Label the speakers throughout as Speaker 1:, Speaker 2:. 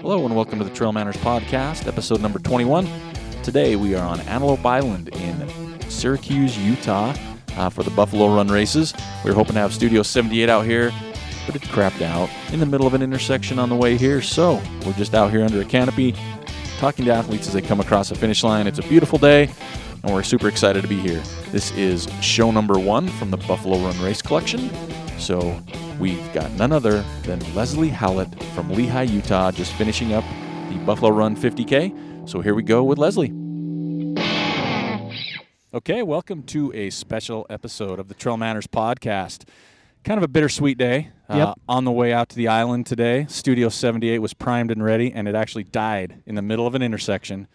Speaker 1: Hello and welcome to the Trail Manners Podcast, episode number 21. Today we are on Antelope Island in Syracuse, Utah uh, for the Buffalo Run races. We were hoping to have Studio 78 out here, but it crapped out in the middle of an intersection on the way here. So we're just out here under a canopy talking to athletes as they come across the finish line. It's a beautiful day and we're super excited to be here. This is show number one from the Buffalo Run Race Collection. So we've got none other than Leslie Howlett from Lehi, Utah, just finishing up the Buffalo Run 50K. So here we go with Leslie. Okay, welcome to a special episode of the Trail Manners podcast. Kind of a bittersweet day. Uh,
Speaker 2: Yep.
Speaker 1: on the way out to the island today, Studio 78 was primed and ready, and it actually died in the middle of an intersection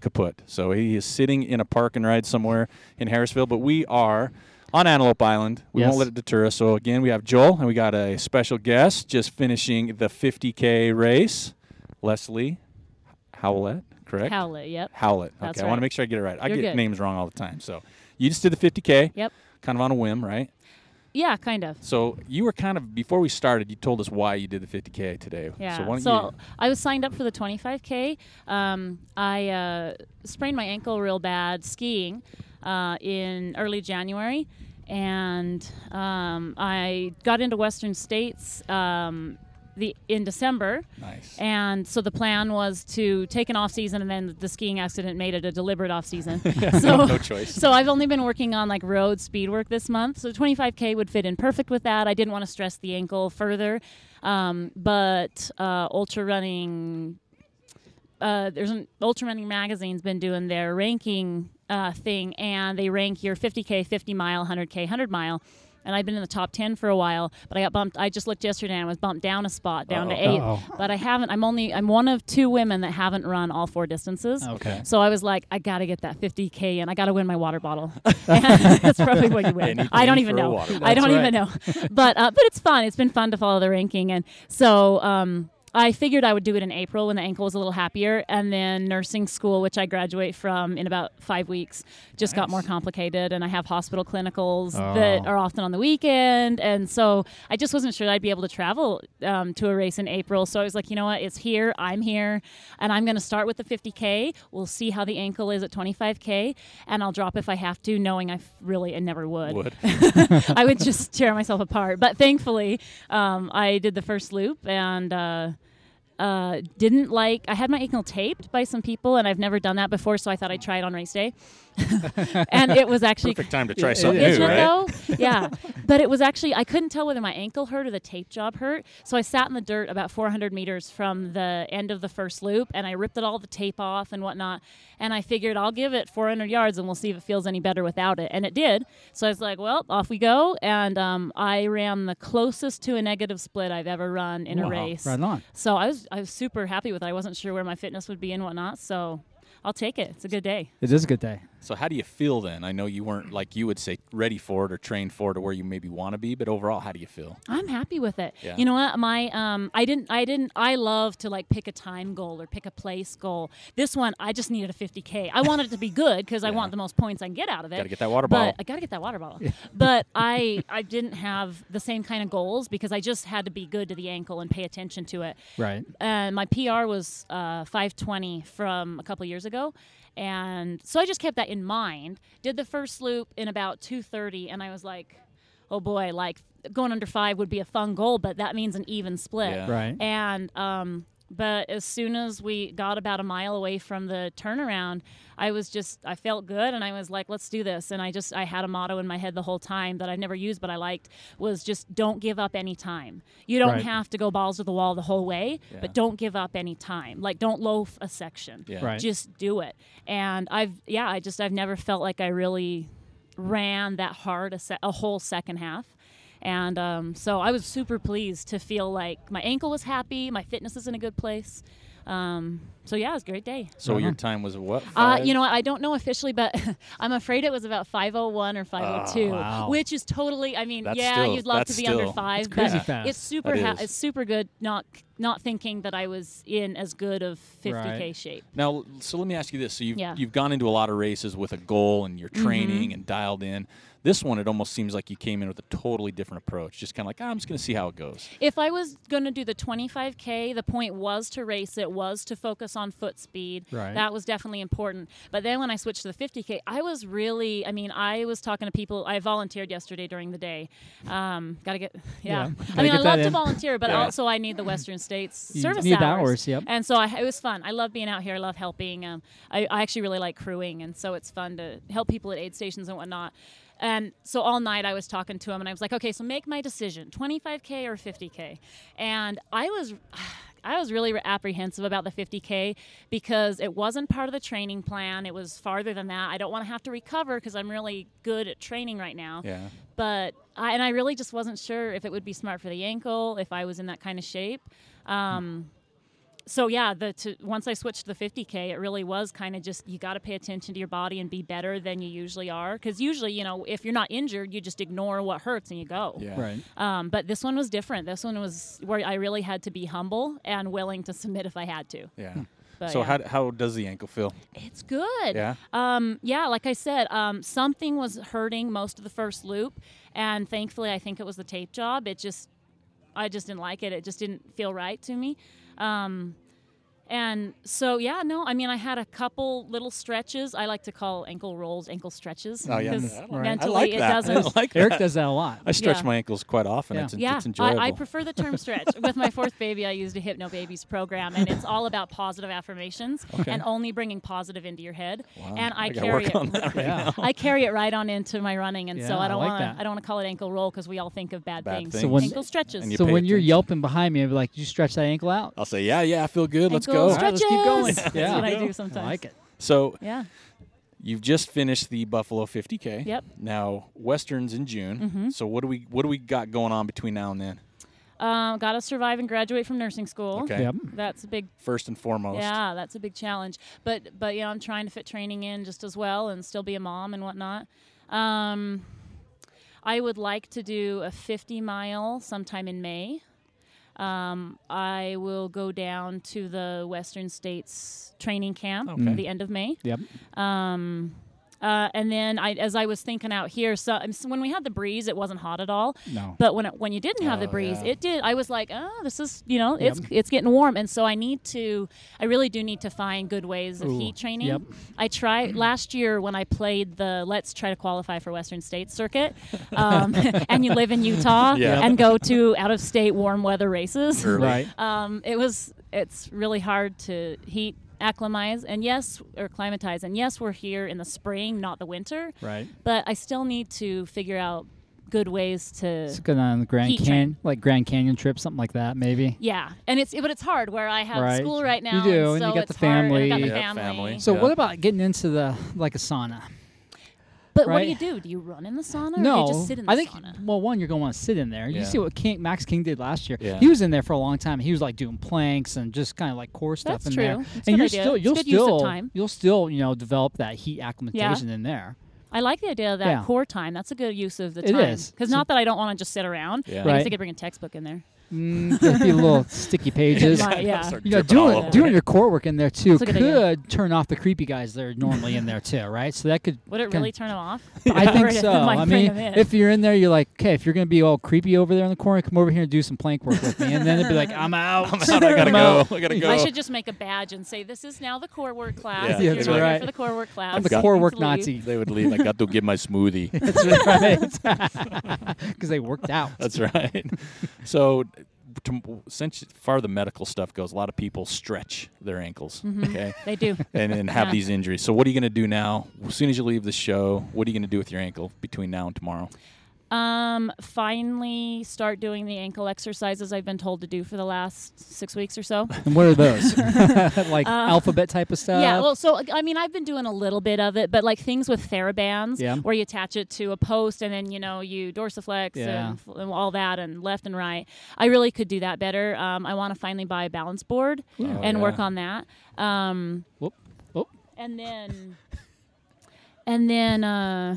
Speaker 1: kaput. So he is sitting in a park and ride somewhere in Harrisville, but we are on Antelope Island. We won't let it deter us. So again, we have Joel and we got a special guest just finishing the 50K race, Leslie Howlett, correct?
Speaker 3: Howlett, yep.
Speaker 1: Howlett.
Speaker 3: That's
Speaker 1: okay, I want to make sure I get it right. I
Speaker 3: You're
Speaker 1: get
Speaker 3: good.
Speaker 1: names wrong all the time. So you just did the 50K,
Speaker 3: Yep.
Speaker 1: kind of on a whim, right?
Speaker 3: Yeah, kind of.
Speaker 1: So you were kind of before we started. You told us why you did the 50K today.
Speaker 3: Yeah.
Speaker 1: So why don't
Speaker 3: So,
Speaker 1: you?
Speaker 3: I was signed up for the 25K. Um, I uh, sprained my ankle real bad skiing uh, in early January. And um, I got into Western States um, the in December.
Speaker 1: Nice.
Speaker 3: And so the plan was to take an off season, and then the skiing accident made it a deliberate off season. so,
Speaker 1: no choice.
Speaker 3: so I've only been working on like road speed work this month. So 25k would fit in perfect with that. I didn't want to stress the ankle further, um, but uh, ultra running. Uh, there's an ultra running magazine's been doing their ranking uh, thing, and they rank your 50k, 50 mile, 100k, 100 mile. And I've been in the top 10 for a while, but I got bumped. I just looked yesterday and I was bumped down a spot, down to 8
Speaker 2: Uh-oh.
Speaker 3: But I haven't. I'm only. I'm one of two women that haven't run all four distances.
Speaker 2: Okay.
Speaker 3: So I was like, I got to get that 50k and I got to win my water bottle. That's probably what you win. I don't even know. I don't
Speaker 2: That's
Speaker 3: even know. But uh, but it's fun. It's been fun to follow the ranking and so um I figured I would do it in April when the ankle was a little happier, and then nursing school, which I graduate from in about five weeks, just got more complicated, and I have hospital clinicals that
Speaker 2: Oh.
Speaker 3: are often on the weekend, and so I just wasn't sure I'd be able to travel um, to a race in April. So I was like, you know what, it's here, I'm here, and I'm going to start with the 50k. We'll see how the ankle is at 25k, and I'll drop if I have to, knowing I f- really and never would.
Speaker 1: Would.
Speaker 3: I would just tear myself apart. But thankfully, um, I did the first loop and uh, uh, didn't like. I had my ankle taped by some people, and I've never done that before, so I thought I'd try it on race day. and it was actually
Speaker 1: Perfect time to try
Speaker 2: It
Speaker 1: something new, right?
Speaker 3: though? Yeah. But it was actually I couldn't tell whether my ankle hurt or the tape job hurt. So I sat in the dirt about 400 meters from the end of the first loop, and I ripped it all the tape off and whatnot. And I figured I'll give it 400 yards, and we'll see if it feels any better without it. And it did. So I was like, well, off we go. And um, I ran the closest to a negative split I've ever run in a race.
Speaker 2: Right on.
Speaker 3: So I was I was super happy with it. I wasn't sure where my fitness would be and whatnot. So I'll take it. It's a good day.
Speaker 2: It is a good day.
Speaker 1: So how do you feel then? I know you weren't like you would say ready for it or trained for it or where you maybe want to be, but overall, how do you feel?
Speaker 3: I'm happy with it.
Speaker 1: Yeah.
Speaker 3: You know what? My um, I didn't, I didn't, I love to like pick a time goal or pick a place goal. This one, I just needed a 50k. I wanted it to be good because I want the most points I can get out of it.
Speaker 1: Got to get that water
Speaker 3: but
Speaker 1: bottle.
Speaker 3: I gotta get that water bottle. but I, I didn't have the same kind of goals because I just had to be good to the ankle and pay attention to it.
Speaker 2: Right.
Speaker 3: And my PR was uh, 520 from a couple years ago. And so I just kept that in mind. Did the first loop in about 230, and I was like, oh boy, like going under five would be a fun goal, but that means an even split.
Speaker 1: Yeah.
Speaker 2: Right.
Speaker 3: And um, but as soon as we got about a mile away from the turnaround, I was just I felt good, and I was like, let's do this. And I just I had a motto in my head the whole time that I've never used, but I liked was just don't give up any time. You don't
Speaker 2: Right.
Speaker 3: have to go balls to the wall the whole way,
Speaker 1: Yeah.
Speaker 3: but don't give up any time. Like don't loaf a section.
Speaker 1: Yeah.
Speaker 2: Right.
Speaker 3: Just do it. And I've yeah, I just I've never felt like I really ran that hard a, se- a whole second half. And um, so I was super pleased to feel like my ankle was happy, my fitness is in a good place. Um, so yeah, it was a great day.
Speaker 1: So
Speaker 2: Uh-huh.
Speaker 1: your time was what?
Speaker 3: Uh, you know, what, I don't know officially, but I'm afraid it was about 501 or 502,
Speaker 2: wow.
Speaker 3: which is totally. I mean,
Speaker 1: That's
Speaker 3: yeah,
Speaker 1: still-
Speaker 3: you'd love to be
Speaker 1: still-
Speaker 3: under five,
Speaker 2: It's crazy
Speaker 3: but
Speaker 2: fast.
Speaker 3: it's super. Ha- it's super good. Not not thinking that I was in as good of 50k
Speaker 2: Right.
Speaker 3: shape.
Speaker 1: Now, so let me ask you this: so you've
Speaker 3: Yeah.
Speaker 1: you've gone into a lot of races with a goal, and you're
Speaker 3: Mm-hmm.
Speaker 1: training and dialed in. This one, it almost seems like you came in with a totally different approach. Just kind of like, "Ah, I'm just going to see how it goes.
Speaker 3: If I was going to do the 25K, the point was to race it, was to focus on foot speed.
Speaker 2: Right.
Speaker 3: That was definitely important. But then when I switched to the 50K, I was really, I mean, I was talking to people. I volunteered yesterday during the day. Um, Got to get, yeah.
Speaker 2: Yeah,
Speaker 3: I mean, I love
Speaker 2: that
Speaker 3: to volunteer, but
Speaker 1: Yeah.
Speaker 3: also I need the Western States
Speaker 2: You
Speaker 3: service
Speaker 2: need
Speaker 3: hours.
Speaker 2: hours, yep.
Speaker 3: And so I, it was fun. I love being out here. I love helping. Um, I, I actually really like crewing, and so it's fun to help people at aid stations and whatnot. And so all night I was talking to him, and I was like, "Okay, so make my decision: 25k or 50k." And I was. I was really apprehensive about the 50K because it wasn't part of the training plan. It was farther than that. I don't want to have to recover because I'm really good at training right now
Speaker 1: Yeah.
Speaker 3: but I, and I really just wasn't sure if it would be smart for the ankle if I was in that kind of shape. Um, so yeah, the to, once I switched to the 50k, it really was kind of just you got to pay attention to your body and be better than you usually are because usually you know if you're not injured, you just ignore what hurts and you go.
Speaker 1: Yeah.
Speaker 2: Right.
Speaker 3: Um, but this one was different. This one was where I really had to be humble and willing to submit if I had to.
Speaker 1: Yeah.
Speaker 3: But
Speaker 1: so
Speaker 3: yeah.
Speaker 1: how, how does the ankle feel?
Speaker 3: It's good.
Speaker 1: Yeah?
Speaker 3: Um, yeah, like I said, um, something was hurting most of the first loop, and thankfully, I think it was the tape job. It just, I just didn't like it. It just didn't feel right to me. Um, and so, yeah, no, I mean, I had a couple little stretches. I like to call ankle rolls ankle stretches.
Speaker 1: Oh, yeah.
Speaker 3: 'cause
Speaker 1: I like-
Speaker 3: mentally
Speaker 1: I like
Speaker 3: it
Speaker 1: that.
Speaker 3: doesn't.
Speaker 1: I like
Speaker 2: Eric does that a lot.
Speaker 1: I stretch
Speaker 3: Yeah.
Speaker 1: my ankles quite often.
Speaker 2: Yeah.
Speaker 1: It's,
Speaker 3: Yeah,
Speaker 1: it's enjoyable.
Speaker 3: I, I prefer the term stretch. With my fourth baby, I used a Hypnobabies program, and it's all about positive affirmations
Speaker 1: Okay.
Speaker 3: and only bringing positive into your head.
Speaker 1: Wow.
Speaker 3: And I,
Speaker 1: I
Speaker 3: carry
Speaker 1: work
Speaker 3: it.
Speaker 1: on that right
Speaker 2: Yeah.
Speaker 3: I carry it right on into my running, and so
Speaker 2: Yeah,
Speaker 3: I
Speaker 2: I
Speaker 3: don't
Speaker 2: like
Speaker 3: want to. I don't want to call it ankle roll because we all think of bad,
Speaker 1: Bad
Speaker 3: things.
Speaker 1: things. So
Speaker 2: when-
Speaker 3: ankle stretches.
Speaker 1: You
Speaker 2: so
Speaker 1: pay
Speaker 2: when you're yelping behind me, I'd be like, "You stretch that ankle out."
Speaker 1: I'll say, yeah, yeah, I feel good. Let's
Speaker 3: Ankle
Speaker 1: go.
Speaker 2: All right, let's keep going. Yeah.
Speaker 3: That's what I do sometimes.
Speaker 2: I like it.
Speaker 1: So
Speaker 3: Yeah.
Speaker 1: you've just finished the Buffalo 50K.
Speaker 3: Yep.
Speaker 1: Now Westerns in June.
Speaker 3: Mm-hmm.
Speaker 1: So what do we what do we got going on between now and then?
Speaker 3: Um, Got to survive and graduate from nursing school.
Speaker 1: Okay.
Speaker 2: Yep.
Speaker 3: That's a big
Speaker 1: First and foremost.
Speaker 3: Yeah, that's a big challenge. But but you know, I'm trying to fit training in just as well and still be a mom and whatnot. Um, I would like to do a 50 mile sometime in May. Um, I will go down to the Western States training camp
Speaker 1: Okay.
Speaker 3: at the end of May.
Speaker 2: Yep.
Speaker 3: Um, uh, and then I, as I was thinking out here, so, um, so when we had the breeze, it wasn't hot at all.
Speaker 2: No.
Speaker 3: But when it, when you didn't have the
Speaker 1: Oh,
Speaker 3: breeze,
Speaker 1: yeah.
Speaker 3: it did. I was like, oh, this is you know, it's
Speaker 2: Yep.
Speaker 3: it's getting warm, and so I need to. I really do need to find good ways of
Speaker 2: Ooh,
Speaker 3: heat training.
Speaker 2: yep.
Speaker 3: I tried last year when I played the Let's try to qualify for Western States circuit, um, and you live in Utah
Speaker 1: Yeah.
Speaker 3: and go to out of state warm weather races.
Speaker 2: Right.
Speaker 3: Um, it was it's really hard to heat acclimatize and yes or climatize and yes we're here in the spring not the winter
Speaker 2: Right.
Speaker 3: but i still need to figure out good ways to
Speaker 2: It's good on the Grand
Speaker 3: Heat.
Speaker 2: Canyon, like Grand Canyon trip, something like that, maybe.
Speaker 3: yeah and it's but it's hard where i have
Speaker 2: Right.
Speaker 3: school right now
Speaker 2: You do,
Speaker 3: and,
Speaker 2: and
Speaker 3: so
Speaker 2: you got
Speaker 3: it's
Speaker 2: the
Speaker 3: hard, and got
Speaker 2: family.
Speaker 3: the
Speaker 1: Yeah,
Speaker 3: family.
Speaker 1: family.
Speaker 2: So
Speaker 1: Yeah.
Speaker 2: what about getting into the like a sauna?
Speaker 3: But what do you do do you run in the sauna or
Speaker 2: no,
Speaker 3: do you just sit in the
Speaker 2: I think
Speaker 3: sauna
Speaker 2: well, one you're going to want to sit in there.
Speaker 1: Yeah.
Speaker 2: You see what King, Max King did last year.
Speaker 1: Yeah.
Speaker 2: He was in there for a long time. He was like doing planks and just kind of like core stuff
Speaker 3: That's
Speaker 2: in
Speaker 3: true.
Speaker 2: there.
Speaker 3: That's
Speaker 2: and
Speaker 3: good
Speaker 2: you're
Speaker 3: idea.
Speaker 2: still you'll
Speaker 3: good use of
Speaker 2: still
Speaker 3: time.
Speaker 2: you'll still you know develop that heat acclimatization in there.
Speaker 3: I like the idea of that
Speaker 2: Yeah.
Speaker 3: core time. That's a good use of the
Speaker 2: It
Speaker 3: time.
Speaker 2: is.
Speaker 3: Because
Speaker 2: So-
Speaker 3: not that I don't want to just sit around.
Speaker 1: Yeah.
Speaker 3: I guess I could bring a textbook in there.
Speaker 2: Mm, there'll be little sticky pages.
Speaker 3: Right, yeah.
Speaker 1: Start
Speaker 2: You know,
Speaker 1: dripping all
Speaker 2: doing
Speaker 1: over.
Speaker 2: doing your core work in there too
Speaker 3: That's a good idea.
Speaker 2: could turn off the creepy guys that are normally in there too, right? So that could.
Speaker 3: Would it really turn them off?
Speaker 2: I think
Speaker 3: Or
Speaker 2: so.
Speaker 3: might
Speaker 2: I
Speaker 3: bring
Speaker 2: mean,
Speaker 3: 'em in.
Speaker 2: if you're in there, you're like, okay, if you're gonna be all creepy over there in the corner, come over here and do some plank work with me, and then it'd be like, I'm out.
Speaker 1: I'm out. I gotta
Speaker 2: I'm
Speaker 1: go.
Speaker 2: out.
Speaker 1: I gotta go.
Speaker 3: I should just make a badge and say, "This is now the core work class.
Speaker 1: Yeah.
Speaker 3: If
Speaker 1: Yeah,
Speaker 3: you're
Speaker 1: that's
Speaker 3: not here
Speaker 2: right.
Speaker 3: for the core work class,
Speaker 2: I'm the core work. Nazi.
Speaker 1: They would leave. I got to get my smoothie.
Speaker 2: That's right. Because they worked out.
Speaker 1: That's right. so, to, since far the medical stuff goes, a lot of people stretch their ankles. Mm-hmm. Okay.
Speaker 3: They do.
Speaker 1: And, and have
Speaker 3: Yeah.
Speaker 1: these injuries. So, what are you going to do now? As soon as you leave the show, what are you going to do with your ankle between now and tomorrow?
Speaker 3: Um, finally, start doing the ankle exercises I've been told to do for the last six weeks or so.
Speaker 2: And what are those? like alphabet type of stuff.
Speaker 3: Uh, Yeah, well, so I mean, I've been doing a little bit of it, but like things with TheraBands,
Speaker 2: Yeah.
Speaker 3: where you attach it to a post and then you know you dorsiflex
Speaker 2: Yeah.
Speaker 3: and, f- and all that and left and right. I really could do that better. Um, I want to finally buy a balance board
Speaker 2: Yeah.
Speaker 3: and
Speaker 1: Oh,
Speaker 3: work on that. Um,
Speaker 2: Whoop. Whoop.
Speaker 3: and then, and then, uh,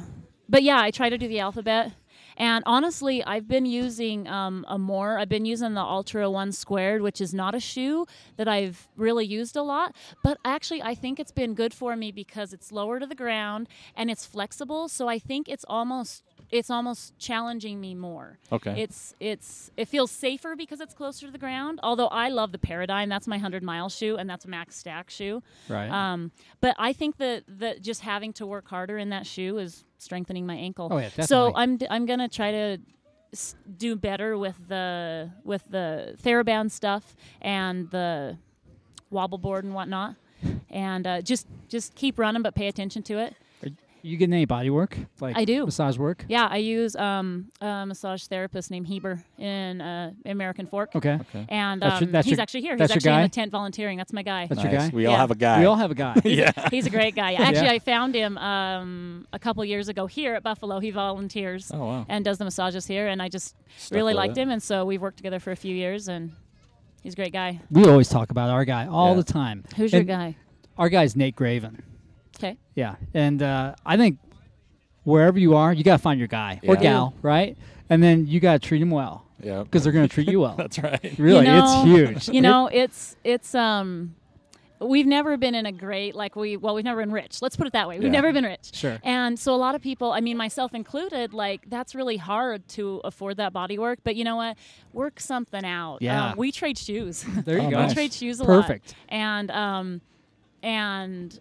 Speaker 3: but yeah, I try to do the alphabet. And honestly, I've been using um, a more. I've been using the Altra One Squared, which is not a shoe that I've really used a lot. But actually, I think it's been good for me because it's lower to the ground and it's flexible. So I think it's almost it's almost challenging me more.
Speaker 1: Okay.
Speaker 3: It's it's it feels safer because it's closer to the ground. Although I love the Paradigm, that's my hundred mile shoe, and that's a max stack shoe.
Speaker 2: Right.
Speaker 3: Um, but I think that that just having to work harder in that shoe is strengthening my ankle.
Speaker 2: Oh, yeah,
Speaker 3: So. I'm d- I'm gonna try to s- do better with the with the TheraBand stuff and the wobble board and whatnot, and uh, just just keep running, but pay attention to it.
Speaker 2: You getting any body work? Like
Speaker 3: I do.
Speaker 2: massage work.
Speaker 3: Yeah, I use um, a massage therapist named Heber in uh, American Fork.
Speaker 2: Okay.
Speaker 1: okay.
Speaker 3: And
Speaker 2: That's your-
Speaker 3: um,
Speaker 2: that's
Speaker 3: he's
Speaker 2: your-
Speaker 3: actually here. He's
Speaker 2: your
Speaker 3: actually in the tent volunteering. That's my guy.
Speaker 2: That's your guy?
Speaker 1: We all have a guy.
Speaker 2: We all have a guy.
Speaker 1: yeah.
Speaker 3: He's a great guy. Actually,
Speaker 2: Yeah.
Speaker 3: I found him um, a couple years ago here at Buffalo. He volunteers
Speaker 1: Oh wow.
Speaker 3: and does the massages here, and I just
Speaker 1: Stuck
Speaker 3: really liked
Speaker 1: it.
Speaker 3: him, and so we've worked together for a few years, and he's a great guy.
Speaker 2: We always talk about our guy all
Speaker 1: Yeah.
Speaker 2: the time.
Speaker 3: Who's your guy?
Speaker 2: Our guy's Nate Graven.
Speaker 3: Okay.
Speaker 2: Yeah, and uh, I think wherever you are, you gotta find your guy or
Speaker 1: Yeah.
Speaker 2: gal, right? And then you gotta treat him well
Speaker 1: Yeah.
Speaker 2: because they're gonna treat you well.
Speaker 1: That's right.
Speaker 2: really,
Speaker 3: know-
Speaker 2: it's huge.
Speaker 3: You know, it's it's um. We've never been in a great like we well we've never been rich. Let's put it that way. We've
Speaker 1: Yeah.
Speaker 3: never been rich.
Speaker 2: Sure.
Speaker 3: And so a lot of people, I mean myself included, like that's really hard to afford that body work. But you know what? Work something out.
Speaker 2: Yeah.
Speaker 3: Um, we trade shoes.
Speaker 2: there you
Speaker 1: Oh,
Speaker 2: go.
Speaker 1: nice.
Speaker 3: we trade shoes a lot.
Speaker 2: Perfect.
Speaker 3: And um, and it-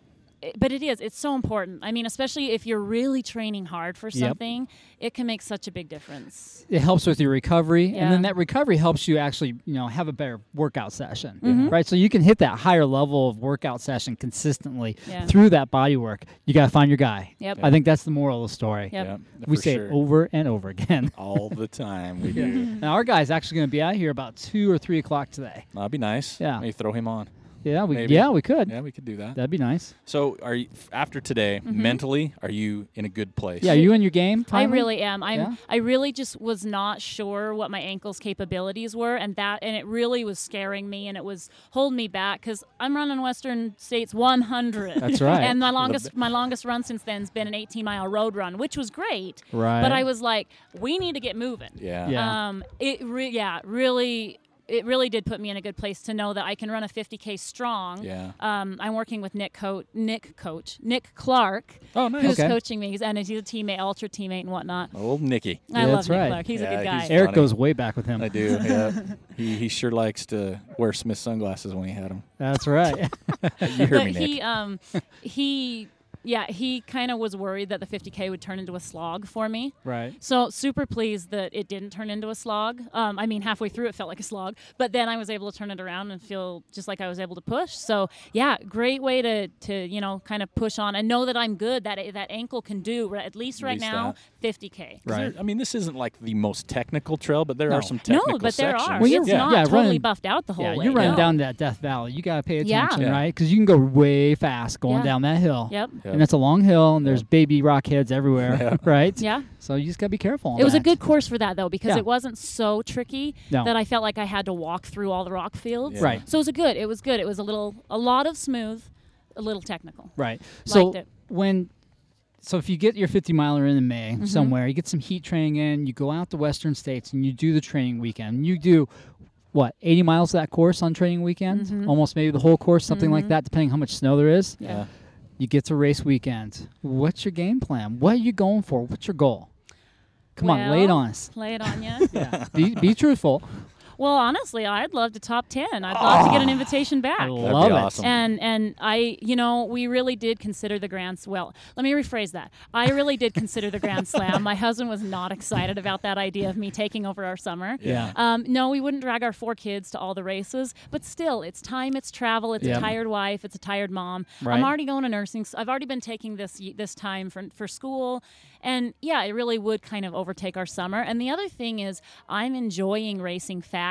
Speaker 3: but it is it's so important. I mean, especially if you're really training hard for
Speaker 2: Yep.
Speaker 3: something, it can make such a big difference.
Speaker 2: It helps with your recovery, and then that recovery helps you actually, you know, have a better workout session,
Speaker 3: Mhm.
Speaker 2: right? So you can hit that higher level of workout session consistently
Speaker 3: Yeah.
Speaker 2: through that body work. You gotta find your guy.
Speaker 3: Yep.
Speaker 2: I think that's the moral of the story.
Speaker 3: Yep.
Speaker 1: Yeah.
Speaker 2: We
Speaker 1: for
Speaker 2: say
Speaker 1: sure.
Speaker 2: it over and over again.
Speaker 1: all the time. We do.
Speaker 2: now our guy's actually going to be out here about two or three o'clock today.
Speaker 1: That'd be nice.
Speaker 2: Yeah.
Speaker 1: Maybe throw him on.
Speaker 2: Yeah, we
Speaker 1: Maybe.
Speaker 2: yeah we could.
Speaker 1: Yeah, we could do that.
Speaker 2: That'd be nice.
Speaker 1: So, are you after today
Speaker 3: Mm-hmm.
Speaker 1: mentally? Are you in a good place?
Speaker 2: Yeah, you in your game?
Speaker 3: I really am. I'm.
Speaker 2: Yeah?
Speaker 3: I really just was not sure what my ankle's capabilities were, and that, and it really was scaring me, and it was holding me back because I'm running Western States 100.
Speaker 2: That's right.
Speaker 3: And my longest, my longest run since then has been an 18 mile road run, which was great.
Speaker 2: Right.
Speaker 3: But I was like, we need to get moving.
Speaker 1: Yeah.
Speaker 2: Yeah.
Speaker 3: Um. It. Re- yeah. Really. It really did put me in a good place to know that I can run a 50k strong.
Speaker 1: Yeah.
Speaker 3: Um, I'm working with Nick Coach, Nick Coach, Nick Clark,
Speaker 1: Oh, nice.
Speaker 3: who's
Speaker 2: Okay.
Speaker 3: coaching me. He's, and he's a teammate, Altra teammate, and whatnot.
Speaker 1: Old Nicky.
Speaker 3: I
Speaker 2: Yeah,
Speaker 3: love
Speaker 2: that's
Speaker 3: Nick
Speaker 2: right.
Speaker 3: Clark. He's
Speaker 1: Yeah,
Speaker 3: a good guy.
Speaker 2: Eric
Speaker 1: funny.
Speaker 2: goes way back with him.
Speaker 1: I do. Yeah. he he sure likes to wear Smith sunglasses when he had them.
Speaker 2: That's right.
Speaker 1: You heard
Speaker 3: but
Speaker 1: me, Nick.
Speaker 3: he, um, he, yeah, he kind of was worried that the 50k would turn into a slog for me.
Speaker 2: right.
Speaker 3: So super pleased that it didn't turn into a slog. Um, I mean, halfway through it felt like a slog, but then I was able to turn it around and feel just like I was able to push. So yeah, great way to to you know kind of push on and know that I'm good. That that ankle can do at least
Speaker 1: At
Speaker 3: right
Speaker 1: least
Speaker 3: now 50K.
Speaker 2: Right.
Speaker 1: there- I mean, this isn't like the most technical trail, but there
Speaker 2: No.
Speaker 1: are some technical
Speaker 3: No, but there
Speaker 1: sections.
Speaker 3: are.
Speaker 2: Well, you're-
Speaker 3: it's
Speaker 2: yeah,
Speaker 3: not
Speaker 2: yeah,
Speaker 3: totally
Speaker 2: running-
Speaker 3: buffed out the whole
Speaker 2: Yeah,
Speaker 3: way.
Speaker 2: you're running
Speaker 3: no.
Speaker 2: down that Death Valley. You got to pay attention,
Speaker 1: Yeah.
Speaker 2: right? Because you can go way fast going
Speaker 3: Yeah.
Speaker 2: down that hill.
Speaker 3: Yep.
Speaker 1: Yep.
Speaker 2: And it's a long hill, and there's
Speaker 1: Yep.
Speaker 2: baby rock heads everywhere,
Speaker 1: Yeah.
Speaker 2: right?
Speaker 3: Yeah.
Speaker 2: So you just got to be careful. on
Speaker 3: It was a good course for that though because
Speaker 2: Yeah.
Speaker 3: it wasn't so tricky
Speaker 2: No.
Speaker 3: that I felt like I had to walk through all the rock fields.
Speaker 1: Yeah.
Speaker 2: Right.
Speaker 3: So it was a good. It was good. It was a little, a lot of smooth, a little technical.
Speaker 2: Right. So
Speaker 3: Liked it.
Speaker 2: when so if you get your 50 miler in in May
Speaker 3: Mm-hmm.
Speaker 2: somewhere, you get some heat training in, you go out to Western States and you do the training weekend. You do what 80 miles of that course on training weekend,
Speaker 3: Mhm.
Speaker 2: almost maybe the whole course, something like
Speaker 3: Mhm.
Speaker 2: that, depending how much snow there is.
Speaker 1: Yeah.
Speaker 2: You get to race weekend. What's your game plan? What are you going for? What's your goal? Come on, lay it on us.
Speaker 3: Lay it on you.
Speaker 2: Yeah, be, be truthful.
Speaker 3: Well, honestly, I'd love to top ten. I'd love to get an invitation back.
Speaker 2: I
Speaker 1: That'd
Speaker 2: love
Speaker 1: be
Speaker 2: it.
Speaker 1: awesome.
Speaker 3: And and I, you know, we really did consider the Grand. Well, let me rephrase that. I really did consider the Grand Slam. My husband was not excited about that idea of me taking over our summer.
Speaker 2: Yeah.
Speaker 3: Um, no, we wouldn't drag our four kids to all the races, but still, it's time, it's travel, it's
Speaker 2: Yep.
Speaker 3: a tired wife, it's a tired mom.
Speaker 2: Right.
Speaker 3: I'm already going to nursing. So I've already been taking this this time for for school, and yeah, it really would kind of overtake our summer. And the other thing is, I'm enjoying racing fast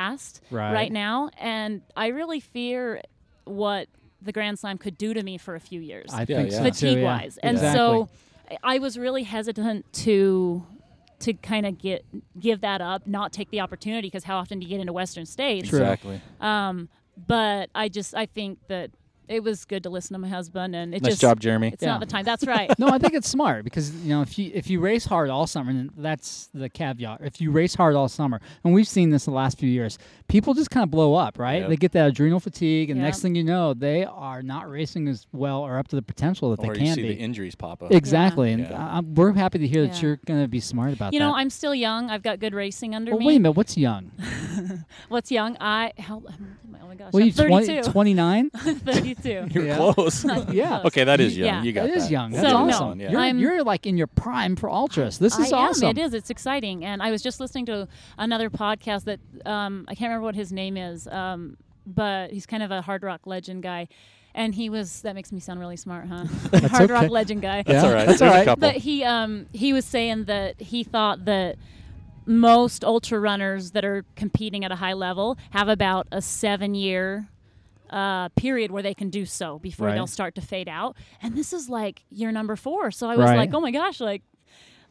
Speaker 2: Right.
Speaker 3: now, and I really fear what the Grand Slam could do to me for a few years
Speaker 2: I think
Speaker 1: yeah.
Speaker 2: so
Speaker 3: fatigue
Speaker 2: yeah.
Speaker 3: wise. And
Speaker 2: Exactly.
Speaker 3: so I- I was really hesitant to to kind of get give that up, not take the opportunity because how often do you get into Western states?
Speaker 1: Exactly.
Speaker 3: Um, but I just I think that it was good to listen to my husband, and it
Speaker 1: Nice
Speaker 3: just
Speaker 1: job, Jeremy.
Speaker 3: it's
Speaker 2: Yeah.
Speaker 3: not the time. That's right.
Speaker 2: no, I think it's smart because you know if you if you race hard all summer, and that's the caveat. If you race hard all summer, and we've seen this the last few years, people just kind of blow up, right?
Speaker 1: Yep.
Speaker 2: They get that adrenal fatigue, and
Speaker 3: Yeah.
Speaker 2: next thing you know, they are not racing as well or up to the potential that
Speaker 1: or
Speaker 2: they
Speaker 1: you
Speaker 2: can
Speaker 1: see
Speaker 2: be.
Speaker 1: the injuries pop up.
Speaker 2: exactly, and
Speaker 1: Yeah.
Speaker 2: I- I'm- we're happy to hear that you're going to be smart about that.
Speaker 3: you
Speaker 2: that.
Speaker 3: know, I'm still young. I've got good racing under
Speaker 2: well,
Speaker 3: me.
Speaker 2: wait a minute. What's young?
Speaker 3: What's young? I how oh my gosh,
Speaker 2: Well,
Speaker 3: I'm
Speaker 2: you 20,
Speaker 3: 32.
Speaker 2: 29?
Speaker 3: 32.
Speaker 1: You're
Speaker 2: Yeah.
Speaker 1: close.
Speaker 2: yeah.
Speaker 1: okay, that is young.
Speaker 3: yeah.
Speaker 1: You got
Speaker 2: It is
Speaker 1: that.
Speaker 2: young.
Speaker 1: We'll
Speaker 2: That's
Speaker 3: So,
Speaker 1: give you
Speaker 3: no.
Speaker 1: that one, yeah.
Speaker 2: You're,
Speaker 3: I'm-
Speaker 2: you're like in your prime for ultras. This is
Speaker 3: I
Speaker 2: awesome.
Speaker 3: Am. It is. It's exciting. And I was just listening to another podcast that um, I can't remember what his name is, um, but he's kind of a hard rock legend guy. And he was that makes me sound really smart, huh? hard rock legend guy.
Speaker 1: That's
Speaker 2: Yeah,
Speaker 1: all right.
Speaker 2: that's
Speaker 1: There's
Speaker 2: all
Speaker 1: a couple.
Speaker 3: But he um he was saying that he thought that most ultra runners that are competing at a high level have about a seven year uh, period where they can do so before
Speaker 2: Right.
Speaker 3: they'll start to fade out. And this is like year number four. So I was
Speaker 2: Right.
Speaker 3: like, oh my gosh, like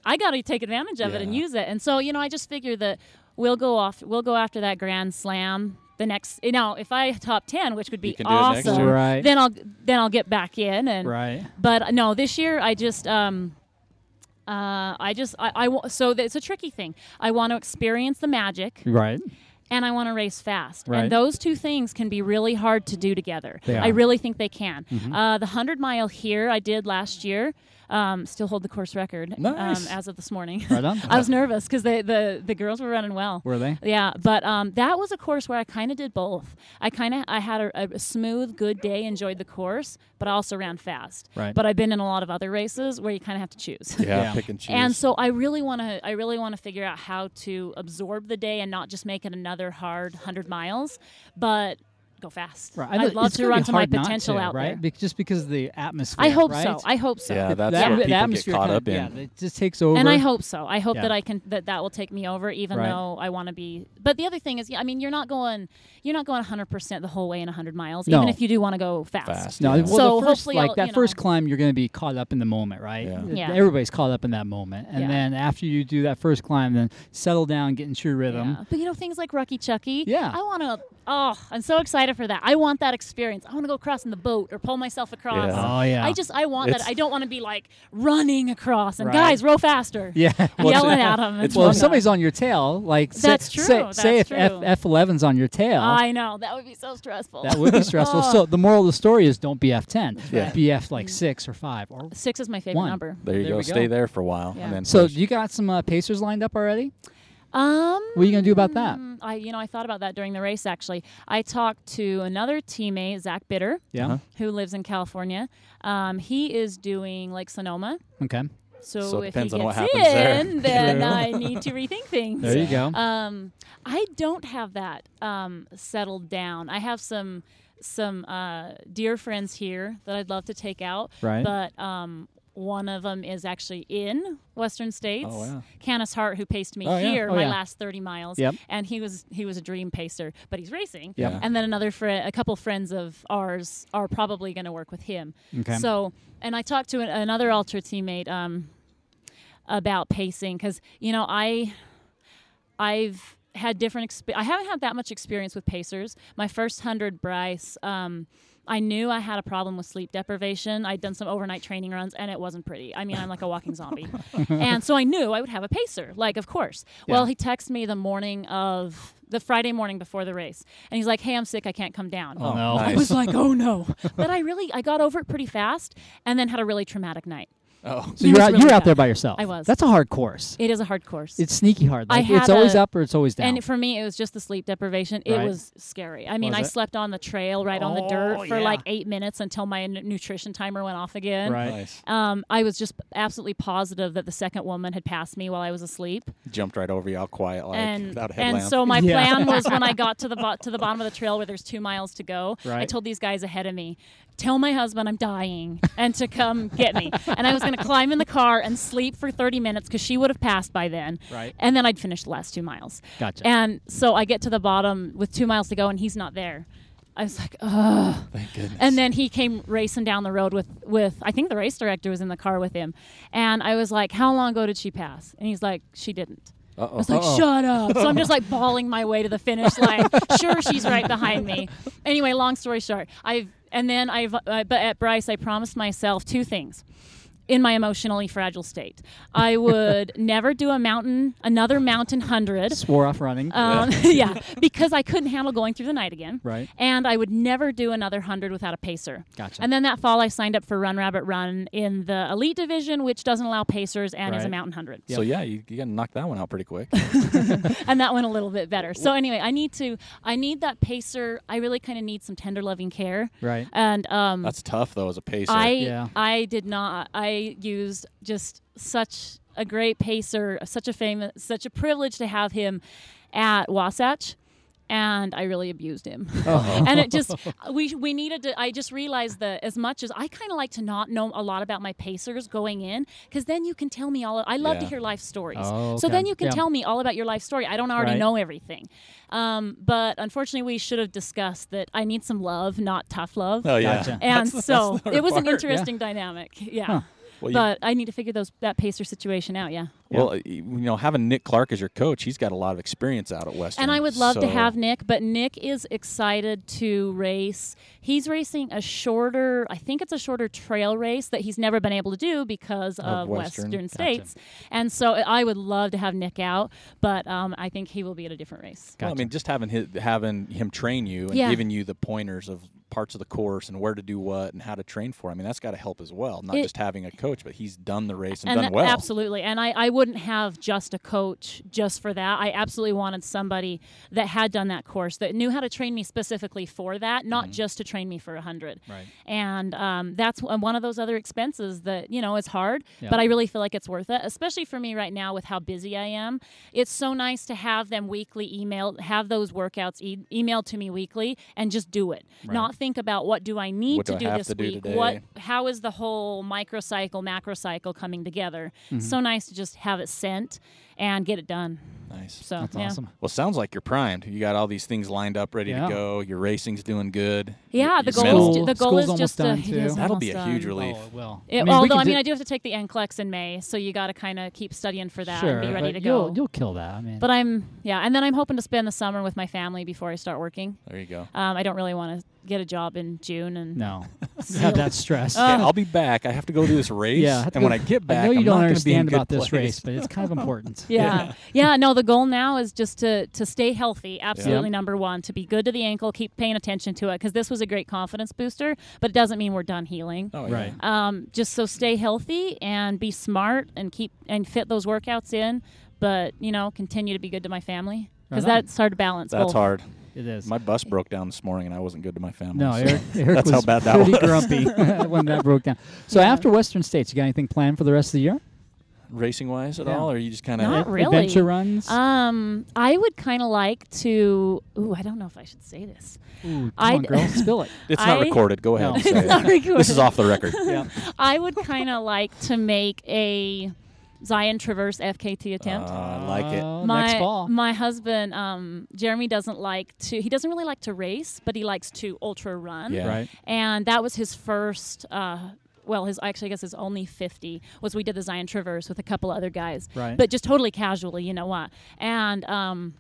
Speaker 3: I got to take advantage of it and use it. And so you know, I just figure that we'll go off, we'll go after that grand slam. The next, you know, if I top ten, which would be
Speaker 1: can do it next
Speaker 3: awesome.
Speaker 2: Right.
Speaker 3: then I'll then I'll get back in and
Speaker 2: right.
Speaker 3: but uh, no, this year I just um uh I just I, I so th- it's a tricky thing. I want to experience the magic
Speaker 2: Right.
Speaker 3: And I want to race fast.
Speaker 2: Right.
Speaker 3: And those two things can be really hard to do together. I.
Speaker 2: Mm-hmm.
Speaker 3: really think they can. Uh, the 100 mile here I did last year. Um, still hold the course record
Speaker 1: Nice.
Speaker 3: um, as of this morning.
Speaker 2: Right on.
Speaker 3: I was nervous because the, the the girls were running well.
Speaker 2: Were they?
Speaker 3: Yeah, but um, that was a course where I kind of did both. I kind of I had a, a smooth, good day, enjoyed the course, but I also ran fast.
Speaker 2: Right.
Speaker 3: But I've been in a lot of other races where you kind of have to choose.
Speaker 1: yeah,
Speaker 2: Yeah.
Speaker 1: pick and choose.
Speaker 3: And so I really want to I really want to figure out how to absorb the day and not just make it another hard 100 miles, but go fast.
Speaker 2: Right. I know
Speaker 3: I'd love to run to my potential
Speaker 2: to,
Speaker 3: out
Speaker 2: right?
Speaker 3: there.
Speaker 2: Be- just because of the atmosphere.
Speaker 3: I hope
Speaker 2: right?
Speaker 3: so. I hope so.
Speaker 1: Yeah, that's
Speaker 2: that,
Speaker 1: what
Speaker 2: the
Speaker 1: people get caught
Speaker 2: kinda-
Speaker 1: up in.
Speaker 2: Yeah, it just takes over.
Speaker 3: and I hope so. I hope
Speaker 2: Yeah.
Speaker 3: that I can that that will take me over, even
Speaker 2: Right.
Speaker 3: though I want to be. But the other thing is, yeah, I mean, you're not going, you're not going 100 percent the whole way in 100 miles,
Speaker 2: No.
Speaker 3: even if you do want to go fast.
Speaker 1: Fast.
Speaker 2: No,
Speaker 1: Yeah.
Speaker 2: well,
Speaker 3: So
Speaker 2: first,
Speaker 3: hopefully
Speaker 2: like
Speaker 3: I'll,
Speaker 2: that first
Speaker 3: know-
Speaker 2: climb, you're going to be caught up in the moment, right?
Speaker 1: Yeah.
Speaker 3: Yeah.
Speaker 2: Everybody's caught up in that moment, and then after you do that first climb, then settle down, get into your rhythm.
Speaker 3: Yeah. But you know things like Rucky Chucky.
Speaker 2: Yeah.
Speaker 3: I want to. Oh, I'm so excited for that. I want that experience. I want to go across in the boat or pull myself across.
Speaker 1: Yeah.
Speaker 2: Oh yeah.
Speaker 3: I just I want
Speaker 1: It's-
Speaker 3: that. I don't want to be like running across and
Speaker 2: Right.
Speaker 3: guys row faster.
Speaker 2: yeah.
Speaker 3: Yelling at them.
Speaker 1: it's
Speaker 2: well, if somebody's on your tail, like say,
Speaker 3: That's true,
Speaker 2: say, say if
Speaker 3: that's
Speaker 2: F,
Speaker 3: true.
Speaker 2: F11's on your tail,
Speaker 3: I know that would be so stressful.
Speaker 2: that would be stressful.
Speaker 3: Oh.
Speaker 2: So the moral of the story is don't be F10.
Speaker 1: Yeah.
Speaker 2: Be F like six or five. Or
Speaker 3: Six is my favorite
Speaker 2: One.
Speaker 3: number.
Speaker 1: there you
Speaker 2: There
Speaker 1: go.
Speaker 2: we
Speaker 1: Stay
Speaker 2: go.
Speaker 1: there for a while,
Speaker 3: Yeah.
Speaker 1: and then
Speaker 2: so
Speaker 1: push.
Speaker 2: you got some uh, pacers lined up already?
Speaker 3: Um,
Speaker 2: What are you gonna do about that?
Speaker 3: mm, I you know I thought about that during the race actually. I talked to another teammate, Zach Bitter,
Speaker 2: Yeah.
Speaker 1: Uh-huh.
Speaker 3: who lives in California. Um, he is doing like Sonoma.
Speaker 2: Okay.
Speaker 3: So,
Speaker 1: So it
Speaker 3: if
Speaker 1: depends
Speaker 3: he
Speaker 1: on what
Speaker 3: gets
Speaker 1: happens there.
Speaker 3: in, then I need to rethink things.
Speaker 2: There you go.
Speaker 3: Um, I don't have that um, settled down. I have some some uh, dear friends here that I'd love to take out,
Speaker 2: Right.
Speaker 3: but um, one of them is actually in Western States.
Speaker 1: Oh, wow.
Speaker 3: Canis Hart, who paced me
Speaker 2: Oh, yeah.
Speaker 3: here
Speaker 2: Oh,
Speaker 3: my
Speaker 2: yeah.
Speaker 3: last 30 miles,
Speaker 2: Yep.
Speaker 3: and he was he was a dream pacer, but he's racing.
Speaker 2: Yep.
Speaker 1: Yeah.
Speaker 3: And then another friend, a couple friends of ours are probably going to work with him.
Speaker 2: Okay.
Speaker 3: So, and I talked to an, another Altra teammate um, about pacing because you know I, I've had different. Exp- I haven't had that much experience with pacers. My first hundred Bryce. Um, I knew I had a problem with sleep deprivation. I'd done some overnight training runs and it wasn't pretty. I mean, I'm like a walking zombie. and so I knew I would have a pacer, like, of course. Well, he texted me the morning of the Friday morning before the race. And he's like, hey, I'm sick. I can't come down.
Speaker 2: Oh, oh no.
Speaker 3: I
Speaker 1: nice.
Speaker 3: was like, oh no. But I really, I got over it pretty fast and then had a really traumatic night.
Speaker 1: Oh,
Speaker 2: So you're out,
Speaker 3: really
Speaker 2: you're out there by yourself.
Speaker 3: I was.
Speaker 2: That's a hard course.
Speaker 3: It is a hard course.
Speaker 2: It's sneaky hard.
Speaker 3: I
Speaker 2: Like, it's always
Speaker 3: a-
Speaker 2: up or it's always down.
Speaker 3: and for me, it was just the sleep deprivation. It
Speaker 2: Right.
Speaker 3: was scary. I mean,
Speaker 2: Was
Speaker 3: I
Speaker 2: it?
Speaker 3: slept on the trail right on the
Speaker 2: Oh,
Speaker 3: dirt for
Speaker 2: yeah.
Speaker 3: like eight minutes until my n- nutrition timer went off again.
Speaker 2: right.
Speaker 1: nice.
Speaker 3: Um, I was just absolutely positive that the second woman had passed me while I was asleep.
Speaker 1: Jumped right over you, all quiet, like
Speaker 3: and
Speaker 1: without a headlamp.
Speaker 3: and so my
Speaker 2: Yeah.
Speaker 3: plan was when I got to the bo- to the bottom of the trail where there's two miles to go. I told these guys ahead of me, tell my husband I'm dying and to come get me. and I was going to climb in the car and sleep for 30 minutes because she would have passed by then.
Speaker 2: Right.
Speaker 3: And then I'd finish the last two miles.
Speaker 2: Gotcha.
Speaker 3: And so I get to the bottom with two miles to go and he's not there. I was like, oh.
Speaker 1: Thank goodness.
Speaker 3: And then he came racing down the road with, with I think the race director was in the car with him. And I was like, how long ago did she pass? And he's like, she didn't. I
Speaker 1: Uh-oh.
Speaker 3: was like, shut up. So I'm just like bawling my way to the finish line. sure, she's right behind me. Anyway, long story short, I've and then I've, uh, but at Bryce, I promised myself two things. In my emotionally fragile state, I would never do a mountain, another mountain hundred.
Speaker 2: Swore off running.
Speaker 3: Um, yeah, because I couldn't handle going through the night again.
Speaker 2: Right.
Speaker 3: And I would never do another hundred without a pacer.
Speaker 2: Gotcha.
Speaker 3: And then that fall, I signed up for Run Rabbit Run in the elite division, which doesn't allow pacers and is a mountain hundred.
Speaker 1: So yeah, you, you got to knock that one out pretty quick.
Speaker 3: and that went a little bit better. So anyway, I need to, I need that pacer. I really kind of need some tender loving care.
Speaker 2: right.
Speaker 3: And um,
Speaker 1: That's tough though as a pacer.
Speaker 3: I
Speaker 2: Yeah.
Speaker 3: I did not. I used just such a great pacer, such a famous, such a privilege to have him at Wasatch. And I really abused him,
Speaker 2: Oh.
Speaker 3: and it just we we needed to. I just realized that as much as I kind of like to not know a lot about my pacers going in, because then you can tell me all. Of, I love to hear life stories,
Speaker 2: Oh,
Speaker 3: so then you can
Speaker 2: Yeah.
Speaker 3: tell me all about your life story. I don't already
Speaker 2: Right.
Speaker 3: know everything, um, but unfortunately, we should have discussed that I need some love, not tough love.
Speaker 1: oh yeah.
Speaker 2: Gotcha.
Speaker 3: And
Speaker 1: That's-
Speaker 3: so
Speaker 1: that's the
Speaker 3: it was an
Speaker 1: part.
Speaker 3: interesting dynamic. Yeah.
Speaker 2: Huh.
Speaker 1: Well, you-
Speaker 3: But I need to figure those that pacer situation out, yeah.
Speaker 1: Well, uh, you know, having Nick Clark as your coach, he's got a lot of experience out at Western.
Speaker 3: And I would love to have Nick, but Nick is excited to race. He's racing a shorter, I think it's a shorter trail race that he's never been able to do because of,
Speaker 1: Of Western.
Speaker 3: Western,
Speaker 1: Gotcha.
Speaker 3: states. And so I would love to have Nick out, but um, I think he will be at a different race.
Speaker 1: Well, I mean, just having his, having him train you and
Speaker 3: Yeah.
Speaker 1: giving you the pointers of parts of the course and where to do what and how to train for. I mean, that's got to help as well. Not
Speaker 3: It-
Speaker 1: just having a coach, but he's done the race and,
Speaker 3: and
Speaker 1: done
Speaker 3: that-
Speaker 1: well.
Speaker 3: Absolutely. And I, I wouldn't have just a coach just for that. I absolutely wanted somebody that had done that course, that knew how to train me specifically for that, not just to train me for a 100.
Speaker 2: Right.
Speaker 3: And um, that's one one of those other expenses that, you know, is hard,
Speaker 2: Yeah.
Speaker 3: but I really feel like it's worth it, especially for me right now with how busy I am. It's so nice to have them weekly email, have those workouts e- emailed to me weekly and just do it. Right. Not think about what do I need
Speaker 1: What
Speaker 3: to
Speaker 1: do
Speaker 3: do this
Speaker 1: to
Speaker 3: week?
Speaker 1: today?
Speaker 3: What how is the whole microcycle, macrocycle coming together?
Speaker 1: Mm-hmm.
Speaker 3: So nice to just have it sent and get it done.
Speaker 1: nice.
Speaker 3: So
Speaker 2: That's
Speaker 3: yeah.
Speaker 2: awesome.
Speaker 1: Well, sounds like you're primed. You got all these things lined up, ready
Speaker 2: Yeah.
Speaker 1: to go. Your racing's doing good.
Speaker 3: Yeah,
Speaker 1: Your-
Speaker 3: the
Speaker 1: your
Speaker 3: goal is the goal
Speaker 2: School's
Speaker 3: is
Speaker 2: almost
Speaker 3: just to
Speaker 2: done,
Speaker 3: it
Speaker 2: too.
Speaker 3: is
Speaker 1: That'll be a
Speaker 3: done.
Speaker 1: huge relief.
Speaker 2: Oh, it will.
Speaker 3: It-
Speaker 2: I mean,
Speaker 3: although I mean,
Speaker 2: do-
Speaker 3: I do have to take the NCLEX in May, so you got to kind of keep studying for that
Speaker 2: sure,
Speaker 3: and be ready to go.
Speaker 2: You'll, you'll kill that. I mean,
Speaker 3: but I'm yeah, and then I'm hoping to spend the summer with my family before I start working.
Speaker 1: There you go.
Speaker 3: Um, I don't really want to get a job in June and
Speaker 2: no, have that stress.
Speaker 3: Uh,
Speaker 1: Okay, I'll be back. I have to go do this race.
Speaker 2: yeah, I have to
Speaker 1: and when I get back,
Speaker 2: I know you
Speaker 1: I'm
Speaker 2: don't
Speaker 1: not gonna be in
Speaker 2: understand about this
Speaker 1: place.
Speaker 2: race, but it's kind of important.
Speaker 3: Yeah. yeah. no, the goal now is just to to stay healthy. Absolutely
Speaker 2: Yep.
Speaker 3: number 1, to be good to the ankle, keep paying attention to it cuz this was a great confidence booster, but it doesn't mean we're done healing.
Speaker 1: Oh, yeah.
Speaker 2: Right.
Speaker 3: Um, just so stay healthy and be smart and keep and fit those workouts in, but you know, continue to be good to my family because
Speaker 2: Right
Speaker 3: that's hard to balance.
Speaker 1: That's
Speaker 3: both.
Speaker 1: hard.
Speaker 2: It is.
Speaker 1: My bus broke down this morning, and I wasn't good to my family.
Speaker 2: no,
Speaker 1: so
Speaker 2: Eric, Eric
Speaker 1: that's
Speaker 2: was
Speaker 1: how bad that
Speaker 2: pretty
Speaker 1: was.
Speaker 2: grumpy when that broke down. So
Speaker 3: Yeah.
Speaker 2: after Western States, you got anything planned for the rest of the year?
Speaker 1: Racing wise at
Speaker 2: Yeah.
Speaker 1: all, or you just kind
Speaker 3: Not
Speaker 1: of
Speaker 3: really.
Speaker 2: Adventure runs?
Speaker 3: Um, I would kind of like to. Ooh, I don't know if I should say this.
Speaker 2: Ooh, come on,
Speaker 3: I'd-
Speaker 2: girl, spill it.
Speaker 1: it's not recorded. Go ahead.
Speaker 2: No.
Speaker 1: and say
Speaker 3: It's
Speaker 1: it.
Speaker 3: not recorded.
Speaker 1: This is off the record.
Speaker 2: yeah.
Speaker 3: I would kind of like to make a Zion Traverse FKT attempt.
Speaker 1: Uh, I like it.
Speaker 2: Uh,
Speaker 3: my
Speaker 2: next fall.
Speaker 3: my husband um, Jeremy doesn't like to he doesn't really like to race but he likes to ultra run
Speaker 1: Yeah.
Speaker 2: Right.
Speaker 3: and that was his first uh, well his actually I guess his only 50 was we did the Zion Traverse with a couple other guys
Speaker 2: Right.
Speaker 3: but just totally casually you know what and um,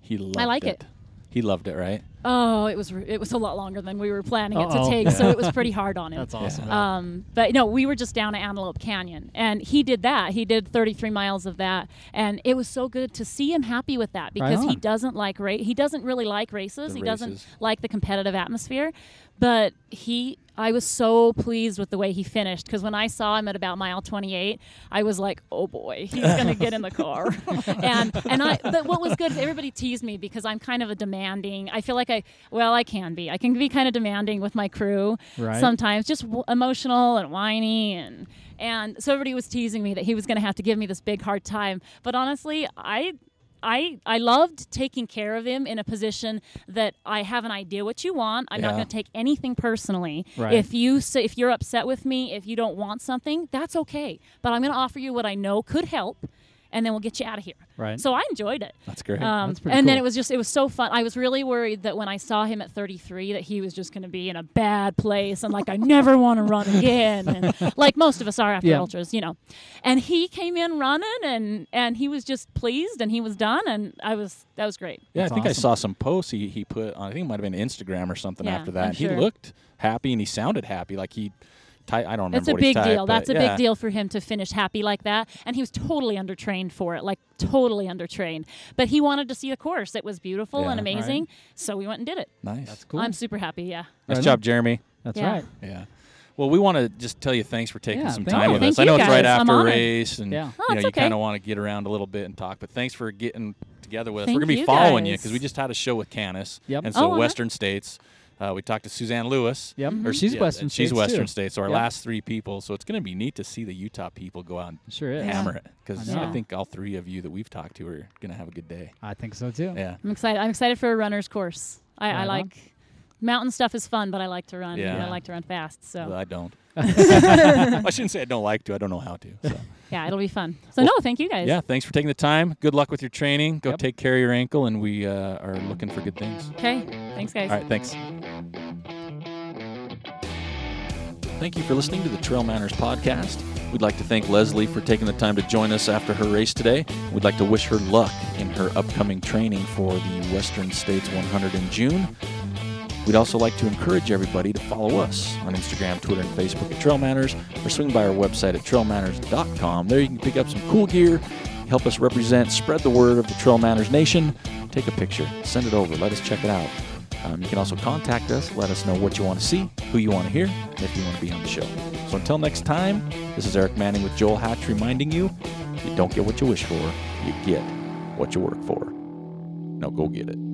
Speaker 1: He loved I
Speaker 3: like
Speaker 1: it.
Speaker 3: it.
Speaker 1: He loved it, right?
Speaker 3: Oh it was re- it was a lot longer than we were planning it
Speaker 2: Uh-oh.
Speaker 3: to take so it was pretty hard on him
Speaker 2: That's awesome.
Speaker 3: um, but no, we were just down at Antelope Canyon, and he did that. He did 33 miles of that, and it was so good to see him happy with that because he doesn't like race. He doesn't really like races.
Speaker 1: The
Speaker 3: he doesn't like the competitive atmosphere, but he. I was so pleased with the way he finished because when I saw him at about mile 28, I was like, "Oh boy, he's gonna get in the car." and and I. But what was good is everybody teased me because I'm kind of a demanding. I feel like I well I can be. I can be kind of demanding with my crew
Speaker 2: Right.
Speaker 3: sometimes just w- emotional and whiny and and so everybody was teasing me that he was going to have to give me this big hard time but honestly i I, I loved taking care of him in a position that I have an idea what you want. I'm not going to take anything personally.
Speaker 2: Right.
Speaker 3: If you say, if you're upset with me, if you don't want something, that's okay. But I'm going to offer you what I know could help, and then we'll get you out of here.
Speaker 2: Right.
Speaker 3: So I enjoyed it.
Speaker 1: That's great.
Speaker 3: Um,
Speaker 2: That's pretty
Speaker 3: and then it was just it was so fun. I was really worried that when I saw him at 33 that he was just going to be in a bad place and like I never want to run again, and like most of us are after
Speaker 2: Yeah.
Speaker 3: ultras, you know. And he came in running and and he was just pleased and he was done and I was that was great.
Speaker 1: yeah, I
Speaker 2: That's
Speaker 1: think I saw some posts he, he put on. I think it might have been Instagram or something
Speaker 3: Yeah,
Speaker 1: after that.
Speaker 3: I'm
Speaker 1: and He looked happy and he sounded happy. Like he, ty- I don't remember.
Speaker 3: That's a
Speaker 1: what
Speaker 3: big
Speaker 1: typed,
Speaker 3: deal.
Speaker 1: but
Speaker 3: That's a
Speaker 1: yeah.
Speaker 3: big deal for him to finish happy like that. And he was totally undertrained for it, like totally undertrained. But he wanted to see the course. It was beautiful
Speaker 1: Yeah.
Speaker 3: and
Speaker 1: Right.
Speaker 3: amazing. So we went and did it.
Speaker 1: Nice.
Speaker 2: That's cool.
Speaker 3: I'm super happy. Yeah.
Speaker 1: Nice
Speaker 2: Right
Speaker 1: job,
Speaker 2: on.
Speaker 1: Jeremy.
Speaker 2: That's
Speaker 3: Yeah.
Speaker 2: right.
Speaker 1: Yeah. Well, we want to just tell you thanks for taking
Speaker 2: Yeah,
Speaker 1: some time
Speaker 2: you.
Speaker 1: with
Speaker 3: Thank
Speaker 1: us. I
Speaker 3: you
Speaker 1: know it's right
Speaker 3: guys. I'm
Speaker 1: after a
Speaker 3: honored.
Speaker 1: race, and
Speaker 2: Yeah.
Speaker 3: Oh,
Speaker 1: you know you
Speaker 3: okay.
Speaker 1: kind of want to get around a little bit and talk. But thanks for getting together with us.
Speaker 3: Thank
Speaker 1: We're gonna be
Speaker 3: you
Speaker 1: following you because we just had a show with Canis,
Speaker 2: Yep.
Speaker 1: and so
Speaker 3: Oh, uh-huh.
Speaker 1: Western States. Uh, we talked to Suzanne Lewis.
Speaker 2: Yep.
Speaker 3: Mhm.
Speaker 2: Or she's
Speaker 1: Yeah,
Speaker 2: Western
Speaker 1: and She's
Speaker 2: States,
Speaker 1: Western
Speaker 2: too.
Speaker 1: States. So our
Speaker 2: Yep.
Speaker 1: last three people. So it's going to be neat to see the Utah people go out and
Speaker 2: Sure is.
Speaker 3: Yeah.
Speaker 1: hammer it because
Speaker 2: I
Speaker 1: I, think all three of you that we've talked to are going to have a good day.
Speaker 2: I think so too.
Speaker 1: Yeah.
Speaker 3: I'm excited. I'm excited for a runner's course. I,
Speaker 2: Right
Speaker 3: I like mountain stuff is fun, but I like to run.
Speaker 1: Yeah.
Speaker 3: I like to run fast. So
Speaker 1: Well, I don't. I shouldn't say I don't like to. I don't know how to. So.
Speaker 3: yeah, it'll be fun. So
Speaker 1: Well,
Speaker 3: no, thank you guys.
Speaker 1: Yeah, thanks for taking the time. Good luck with your training. Go
Speaker 2: Yep.
Speaker 1: take care of your ankle, and we uh, are looking for good things.
Speaker 3: Okay. Thanks, guys.
Speaker 1: All right, thanks. Thank you for listening to the Trail Manners podcast. We'd like to thank Leslie for taking the time to join us after her race today. We'd like to wish her luck in her upcoming training for the Western States 100 in June. We'd also like to encourage everybody to follow us on Instagram, Twitter, and Facebook at Trail Manners, or swing by our website at trailmanners.com. There you can pick up some cool gear, help us represent, spread the word of the Trail Manners Nation. Take a picture, send it over, let us check it out. Um, you can also contact us, let us know what you want to see, who you want to hear, and if you want to be on the show. So until next time, this is Eric Manning with Joel Hatch reminding you you don't get what you wish for, you get what you work for. Now go get it.